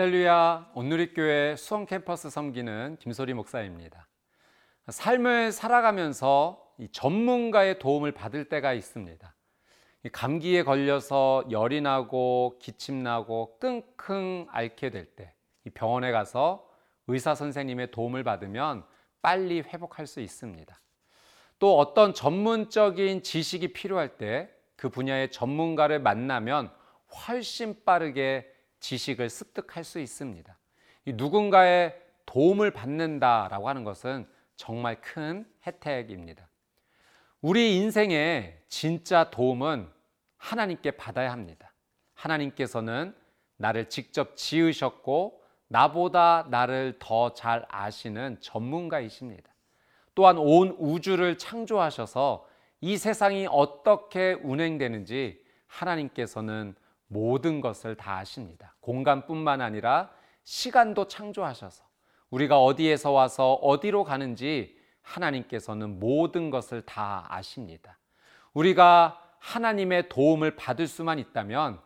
할렐루야 온누리교회 수원 캠퍼스 섬기는 김소리 목사입니다. 삶을 살아가면서 전문가의 도움을 받을 때가 있습니다. 감기에 걸려서 열이 나고 기침 나고 끙끙 앓게 될 때 병원에 가서 의사 선생님의 도움을 받으면 빨리 회복할 수 있습니다. 또 어떤 전문적인 지식이 필요할 때 그 분야의 전문가를 만나면 훨씬 빠르게 지식을 습득할 수 있습니다. 누군가의 도움을 받는다라고 하는 것은 정말 큰 혜택입니다. 우리 인생의 진짜 도움은 하나님께 받아야 합니다. 하나님께서는 나를 직접 지으셨고 나보다 나를 더 잘 아시는 전문가이십니다. 또한 온 우주를 창조하셔서 이 세상이 어떻게 운행되는지 하나님께서는 모든 것을 다 아십니다. 공간뿐만 아니라 시간도 창조하셔서 우리가 어디에서 와서 어디로 가는지 하나님께서는 모든 것을 다 아십니다. 우리가 하나님의 도움을 받을 수만 있다면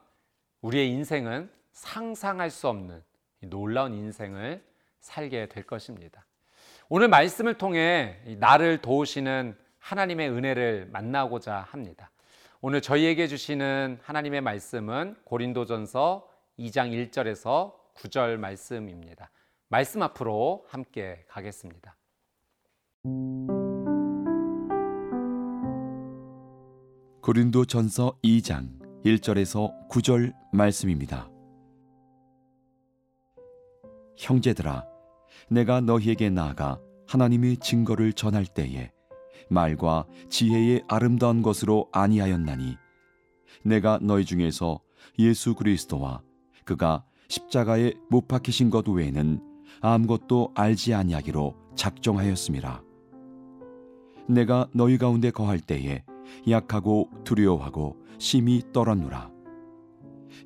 우리의 인생은 상상할 수 없는 놀라운 인생을 살게 될 것입니다. 오늘 말씀을 통해 나를 도우시는 하나님의 은혜를 만나고자 합니다. 오늘 저희에게 주시는 하나님의 말씀은 고린도전서 2장 1절에서 9절 말씀입니다. 말씀 앞으로 함께 가겠습니다. 고린도전서 2장 1절에서 9절 말씀입니다. 형제들아 내가 너희에게 나아가 하나님의 증거를 전할 때에 말과 지혜의 아름다운 것으로 아니하였나니 내가 너희 중에서 예수 그리스도와 그가 십자가에 못 박히신 것 외에는 아무것도 알지 아니하기로 작정하였습니다. 내가 너희 가운데 거할 때에 약하고 두려워하고 심히 떨었노라.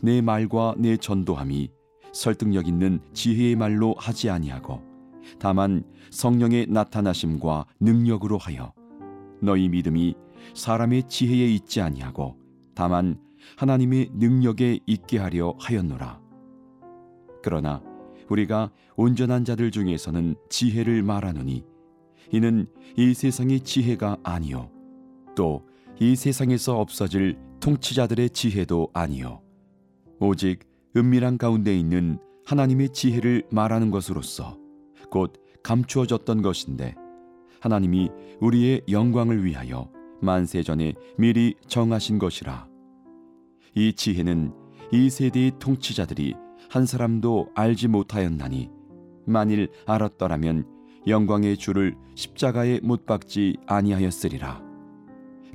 내 말과 내 전도함이 설득력 있는 지혜의 말로 하지 아니하고 다만 성령의 나타나심과 능력으로 하여 너희 믿음이 사람의 지혜에 있지 아니하고 다만 하나님의 능력에 있게 하려 하였노라. 그러나 우리가 온전한 자들 중에서는 지혜를 말하노니 이는 이 세상의 지혜가 아니요 또 이 세상에서 없어질 통치자들의 지혜도 아니요 오직 은밀한 가운데 있는 하나님의 지혜를 말하는 것으로서 곧 감추어졌던 것인데 하나님이 우리의 영광을 위하여 만세 전에 미리 정하신 것이라. 이 지혜는 이 세대의 통치자들이 한 사람도 알지 못하였나니 만일 알았더라면 영광의 주를 십자가에 못 박지 아니하였으리라.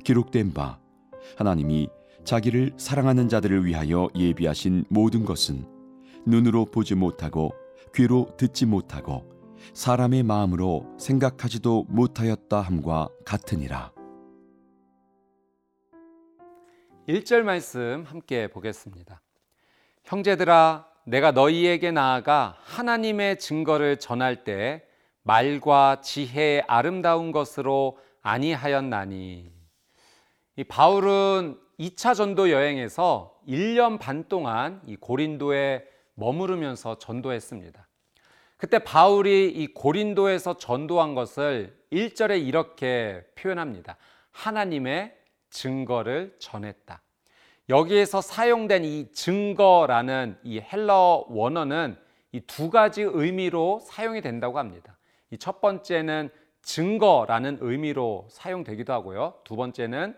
기록된 바 하나님이 자기를 사랑하는 자들을 위하여 예비하신 모든 것은 눈으로 보지 못하고 귀로 듣지 못하고 사람의 마음으로 생각하지도 못하였다 함과 같으니라. 1절 말씀 함께 보겠습니다. 형제들아 내가 너희에게 나아가 하나님의 증거를 전할 때 말과 지혜의 아름다운 것으로 아니하였나니 이 바울은 2차 전도 여행에서 1년 반 동안 이 고린도에 머무르면서 전도했습니다. 그때 바울이 이 고린도에서 전도한 것을 1절에 이렇게 표현합니다. 하나님의 증거를 전했다. 여기에서 사용된 이 증거라는 이 헬러 원어는 이 두 가지 의미로 사용이 된다고 합니다. 이 첫 번째는 증거라는 의미로 사용되기도 하고요. 두 번째는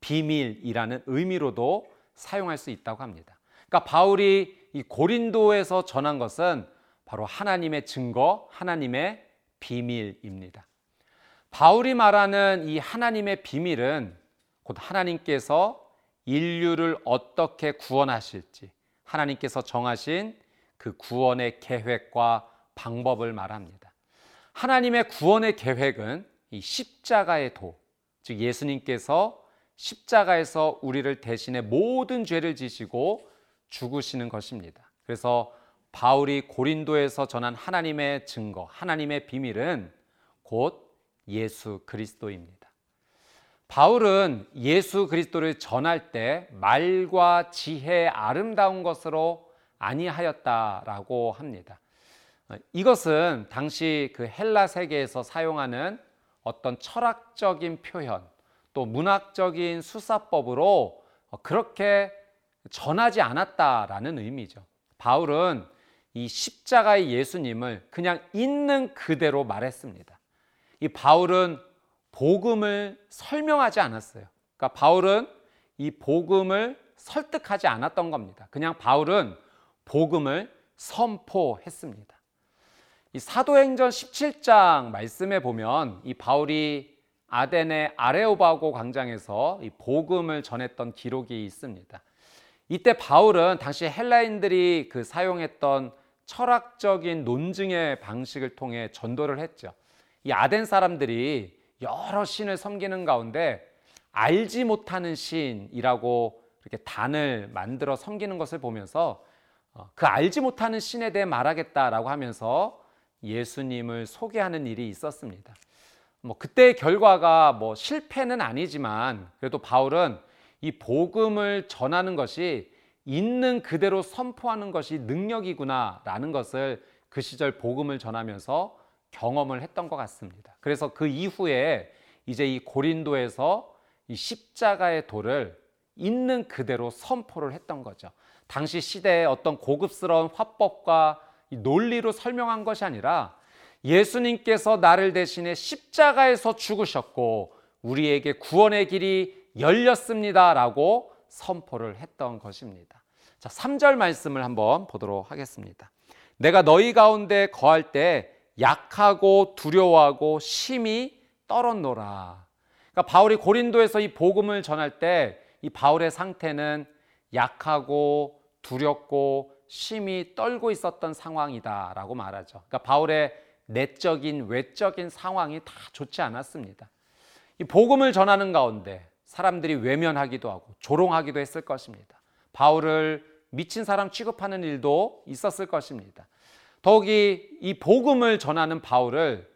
비밀이라는 의미로도 사용할 수 있다고 합니다. 그러니까 바울이 이 고린도에서 전한 것은 바로 하나님의 증거, 하나님의 비밀입니다. 바울이 말하는 이 하나님의 비밀은 곧 하나님께서 인류를 어떻게 구원하실지 하나님께서 정하신 그 구원의 계획과 방법을 말합니다. 하나님의 구원의 계획은 이 십자가의 도, 즉 예수님께서 십자가에서 우리를 대신해 모든 죄를 지시고 죽으시는 것입니다. 그래서 바울이 고린도에서 전한 하나님의 증거, 하나님의 비밀은 곧 예수 그리스도입니다. 바울은 예수 그리스도를 전할 때 말과 지혜의 아름다운 것으로 아니하였다라고 합니다. 어, 이것은 당시 그 헬라 세계에서 사용하는 어떤 철학적인 표현 또 문학적인 수사법으로 어, 그렇게 전하지 않았다라는 의미죠. 바울은 이 십자가의 예수님을 그냥 있는 그대로 말했습니다. 이 바울은 복음을 설명하지 않았어요. 그러니까 바울은 이 복음을 설득하지 않았던 겁니다. 그냥 바울은 복음을 선포했습니다. 이 사도행전 17장 말씀에 보면 이 바울이 아덴의 아레오바고 광장에서 이 복음을 전했던 기록이 있습니다. 이때 바울은 당시 헬라인들이 그 사용했던 철학적인 논증의 방식을 통해 전도를 했죠. 이 아덴 사람들이 여러 신을 섬기는 가운데 알지 못하는 신이라고 이렇게 단을 만들어 섬기는 것을 보면서 어, 그 알지 못하는 신에 대해 말하겠다라고 하면서 예수님을 소개하는 일이 있었습니다. 뭐 그때의 결과가 뭐 실패는 아니지만 그래도 바울은 이 복음을 전하는 것이 있는 그대로 선포하는 것이 능력이구나라는 것을 그 시절 복음을 전하면서 경험을 했던 것 같습니다. 그래서 그 이후에 이제 이 고린도에서 이 십자가의 도를 있는 그대로 선포를 했던 거죠. 당시 시대의 어떤 고급스러운 화법과 논리로 설명한 것이 아니라 예수님께서 나를 대신해 십자가에서 죽으셨고 우리에게 구원의 길이 열렸습니다라고 선포를 했던 것입니다. 자, 3절 말씀을 한번 보도록 하겠습니다. 내가 너희 가운데 거할 때 약하고 두려워하고 심히 떨었노라. 그러니까 바울이 고린도에서 이 복음을 전할 때 이 바울의 상태는 약하고 두렵고 심히 떨고 있었던 상황이다라고 말하죠. 그러니까 바울의 내적인 외적인 상황이 다 좋지 않았습니다. 이 복음을 전하는 가운데 사람들이 외면하기도 하고 조롱하기도 했을 것입니다. 바울을 미친 사람 취급하는 일도 있었을 것입니다. 더욱이 이 복음을 전하는 바울을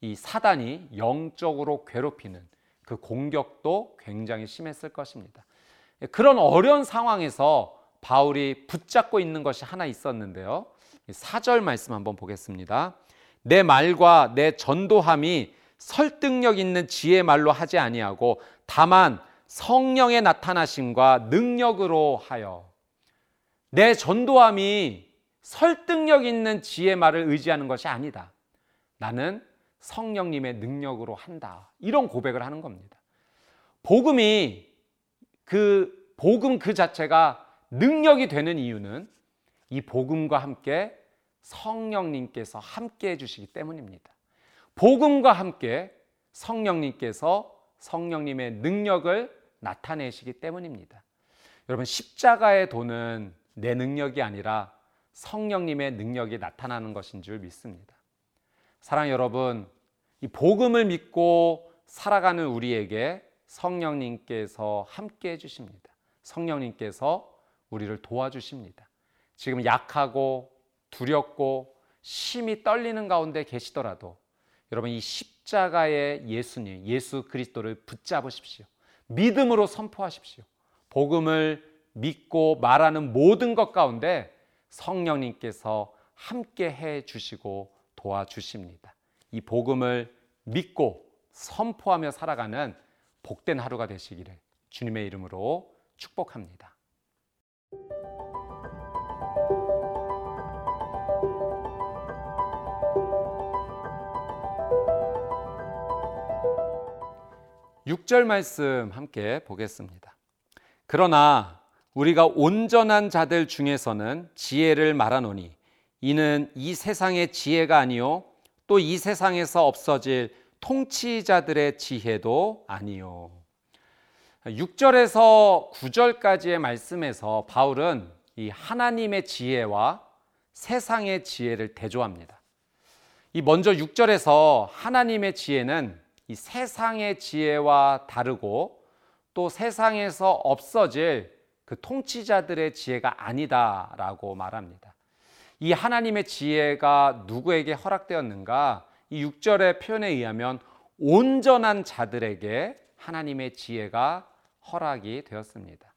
이 사단이 영적으로 괴롭히는 그 공격도 굉장히 심했을 것입니다. 그런 어려운 상황에서 바울이 붙잡고 있는 것이 하나 있었는데요. 4절 말씀 한번 보겠습니다. 내 말과 내 전도함이 설득력 있는 지혜 말로 하지 아니하고 다만 성령의 나타나심과 능력으로 하여 내 전도함이 설득력 있는 지혜 말을 의지하는 것이 아니다. 나는 성령님의 능력으로 한다. 이런 고백을 하는 겁니다. 복음이 그 복음 그 자체가 능력이 되는 이유는 이 복음과 함께 성령님께서 함께 해주시기 때문입니다. 복음과 함께 성령님께서 성령님의 능력을 나타내시기 때문입니다. 여러분 십자가의 도는 내 능력이 아니라 성령님의 능력이 나타나는 것인 줄 믿습니다. 사랑 여러분, 이 복음을 믿고 살아가는 우리에게 성령님께서 함께 해주십니다. 성령님께서 우리를 도와주십니다. 지금 약하고 두렵고 심히 떨리는 가운데 계시더라도 여러분 이 십자가의 예수님, 예수 그리스도를 붙잡으십시오. 믿음으로 선포하십시오. 복음을 믿고 말하는 모든 것 가운데 성령님께서 함께 해 주시고 도와주십니다. 이 복음을 믿고 선포하며 살아가는 복된 하루가 되시기를 주님의 이름으로 축복합니다. 6절 말씀 함께 보겠습니다. 그러나 우리가 온전한 자들 중에서는 지혜를 말하노니 이는 이 세상의 지혜가 아니요 또 이 세상에서 없어질 통치자들의 지혜도 아니요. 6절에서 9절까지의 말씀에서 바울은 이 하나님의 지혜와 세상의 지혜를 대조합니다. 이 먼저 6절에서 하나님의 지혜는 이 세상의 지혜와 다르고 또 세상에서 없어질 그 통치자들의 지혜가 아니다라고 말합니다. 이 하나님의 지혜가 누구에게 허락되었는가? 이 6절의 표현에 의하면 온전한 자들에게 하나님의 지혜가 허락이 되었습니다.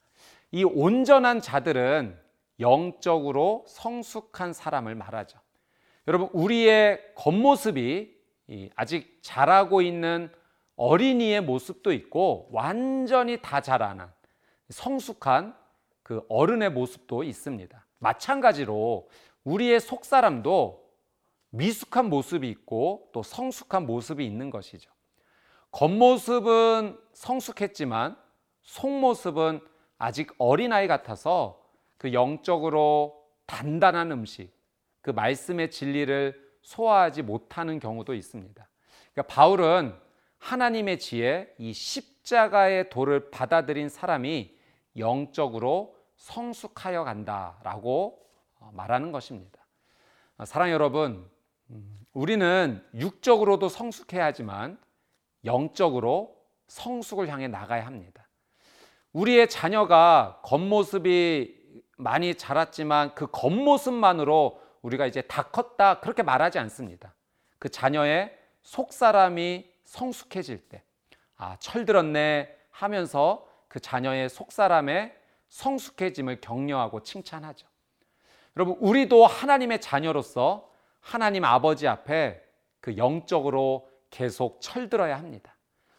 이 온전한 자들은 영적으로 성숙한 사람을 말하죠. 여러분, 우리의 겉모습이 아직 자라고 있는 어린이의 모습도 있고 완전히 다 자라난 성숙한 그 어른의 모습도 있습니다. 마찬가지로 우리의 속 사람도 미숙한 모습이 있고 또 성숙한 모습이 있는 것이죠. 겉모습은 성숙했지만 속모습은 아직 어린아이 같아서 그 영적으로 단단한 음식, 그 말씀의 진리를 소화하지 못하는 경우도 있습니다. 그러니까 바울은 하나님의 지혜, 이 십자가의 도를 받아들인 사람이 영적으로 성숙하여 간다라고 어, 말하는 것입니다. 아, 사랑 여러분, 음, 우리는 육적으로도 성숙해야 하지만 영적으로 성숙을 향해 나가야 합니다. 우리의 자녀가 겉모습이 많이 자랐지만 그 겉모습만으로 우리가 이제 다 컸다 그렇게 말하지 않습니다. 그 자녀의 속 사람이 성숙해질 때, 아, 철들었네 하면서 그 자녀의 속 사람의 성숙해짐을 격려하고 칭찬하죠. 여러분, 우리도 하나님의 자녀로서 하나님 아버지 앞에 그 영적으로 계속 철들어야 합니다.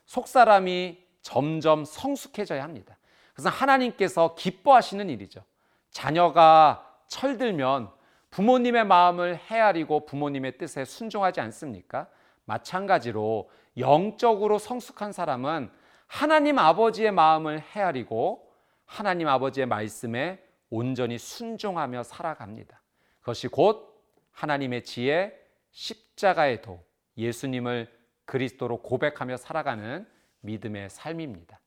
속 사람이 점점 성숙해져야 합니다. 그래서 하나님께서 기뻐하시는 일이죠. 자녀가 철들면 부모님의 마음을 헤아리고 부모님의 뜻에 순종하지 않습니까? 마찬가지로 영적으로 성숙한 사람은 하나님 아버지의 마음을 헤아리고 하나님 아버지의 말씀에 온전히 순종하며 살아갑니다. 그것이 곧 하나님의 지혜, 십자가의 도, 예수님을 그리스도로 고백하며 살아가는 믿음의 삶입니다.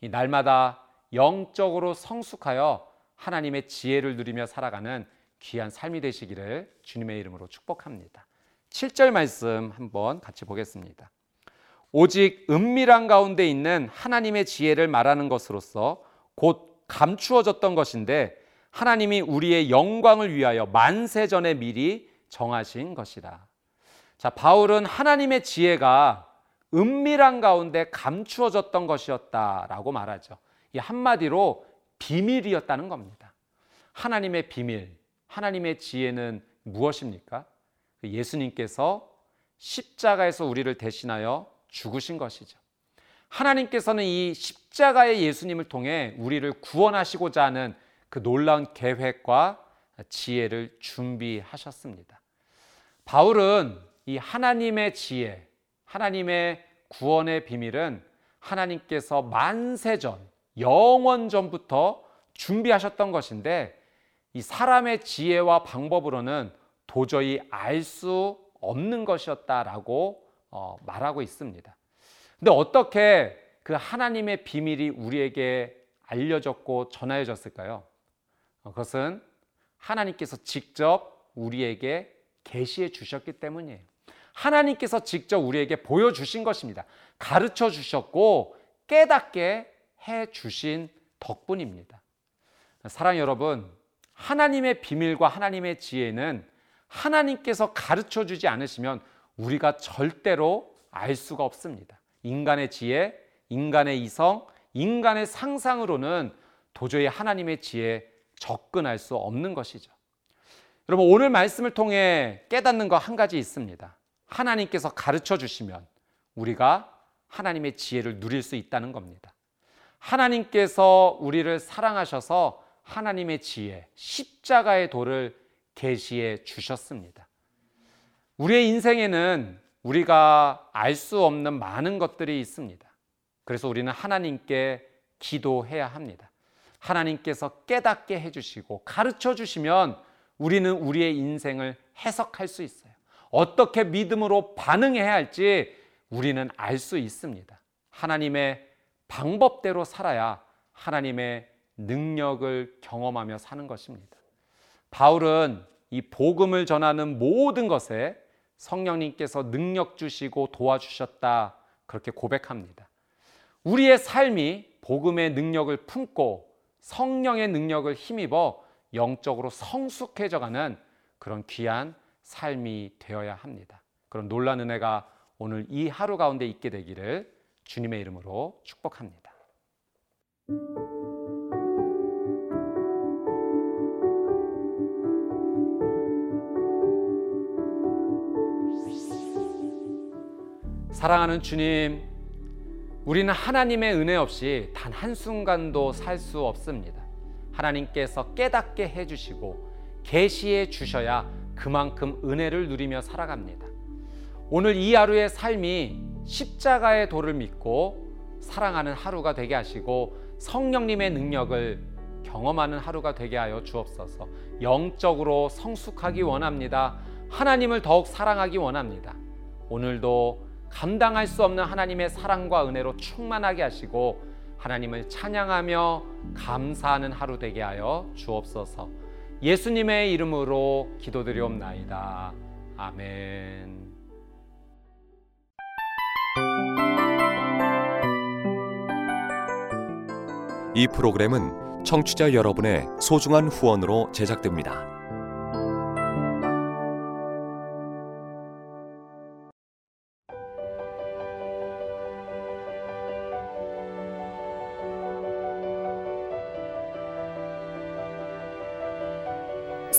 이 날마다 영적으로 성숙하여 하나님의 지혜를 누리며 살아가는 귀한 삶이 되시기를 주님의 이름으로 축복합니다. 7절 말씀 한번 같이 보겠습니다. 오직 은밀한 가운데 있는 하나님의 지혜를 말하는 것으로서 곧 감추어졌던 것인데 하나님이 우리의 영광을 위하여 만세 전에 미리 정하신 것이라. 자, 바울은 하나님의 지혜가 은밀한 가운데 감추어졌던 것이었다라고 말하죠. 이 한마디로 비밀이었다는 겁니다. 하나님의 비밀, 하나님의 지혜는 무엇입니까? 그 예수님께서 십자가에서 우리를 대신하여 죽으신 것이죠. 하나님께서는 이 십자가의 예수님을 통해 우리를 구원하시고자 하는 그 놀라운 계획과 지혜를 준비하셨습니다. 바울은 이 하나님의 지혜, 하나님의 구원의 비밀은 하나님께서 만세전, 영원 전부터 준비하셨던 것인데 이 사람의 지혜와 방법으로는 도저히 알 수 없는 것이었다라고 어, 말하고 있습니다. 근데 어떻게 그 하나님의 비밀이 우리에게 알려졌고 전하여졌을까요? 어, 그것은 하나님께서 직접 우리에게 계시해 주셨기 때문이에요. 하나님께서 직접 우리에게 보여주신 것입니다. 가르쳐 주셨고 깨닫게 해 주신 덕분입니다. 사랑 여러분, 하나님의 비밀과 하나님의 지혜는 하나님께서 가르쳐 주지 않으시면 우리가 절대로 알 수가 없습니다. 인간의 지혜, 인간의 이성, 인간의 상상으로는 도저히 하나님의 지혜에 접근할 수 없는 것이죠. 여러분, 오늘 말씀을 통해 깨닫는 거 한 가지 있습니다. 하나님께서 가르쳐 주시면 우리가 하나님의 지혜를 누릴 수 있다는 겁니다. 하나님께서 우리를 사랑하셔서 하나님의 지혜, 십자가의 도를 계시해 주셨습니다. 우리의 인생에는 우리가 알 수 없는 많은 것들이 있습니다. 그래서 우리는 하나님께 기도해야 합니다. 하나님께서 깨닫게 해주시고 가르쳐 주시면 우리는 우리의 인생을 해석할 수 있어요. 어떻게 믿음으로 반응해야 할지 우리는 알 수 있습니다. 하나님의 방법대로 살아야 하나님의 능력을 경험하며 사는 것입니다. 바울은 이 복음을 전하는 모든 것에 성령님께서 능력 주시고 도와주셨다. 그렇게 고백합니다. 우리의 삶이 복음의 능력을 품고 성령의 능력을 힘입어 영적으로 성숙해져가는 그런 귀한 삶이 되어야 합니다. 그런 놀란 은혜가 오늘 이 하루 가운데 있게 되기를 주님의 이름으로 축복합니다. 사랑하는 주님, 우리는 하나님의 은혜 없이 단 한순간도 살 수 없습니다. 하나님께서 깨닫게 해주시고 계시해 주셔야 그만큼 은혜를 누리며 살아갑니다. 오늘 이 하루의 삶이 십자가의 도를 믿고 사랑하는 하루가 되게 하시고 성령님의 능력을 경험하는 하루가 되게 하여 주옵소서. 영적으로 성숙하기 원합니다. 하나님을 더욱 사랑하기 원합니다. 오늘도 감당할 수 없는 하나님의 사랑과 은혜로 충만하게 하시고 하나님을 찬양하며 감사하는 하루 되게 하여 주옵소서. 예수님의 이름으로 기도드리옵나이다. 아멘. 이 프로그램은 청취자 여러분의 소중한 후원으로 제작됩니다.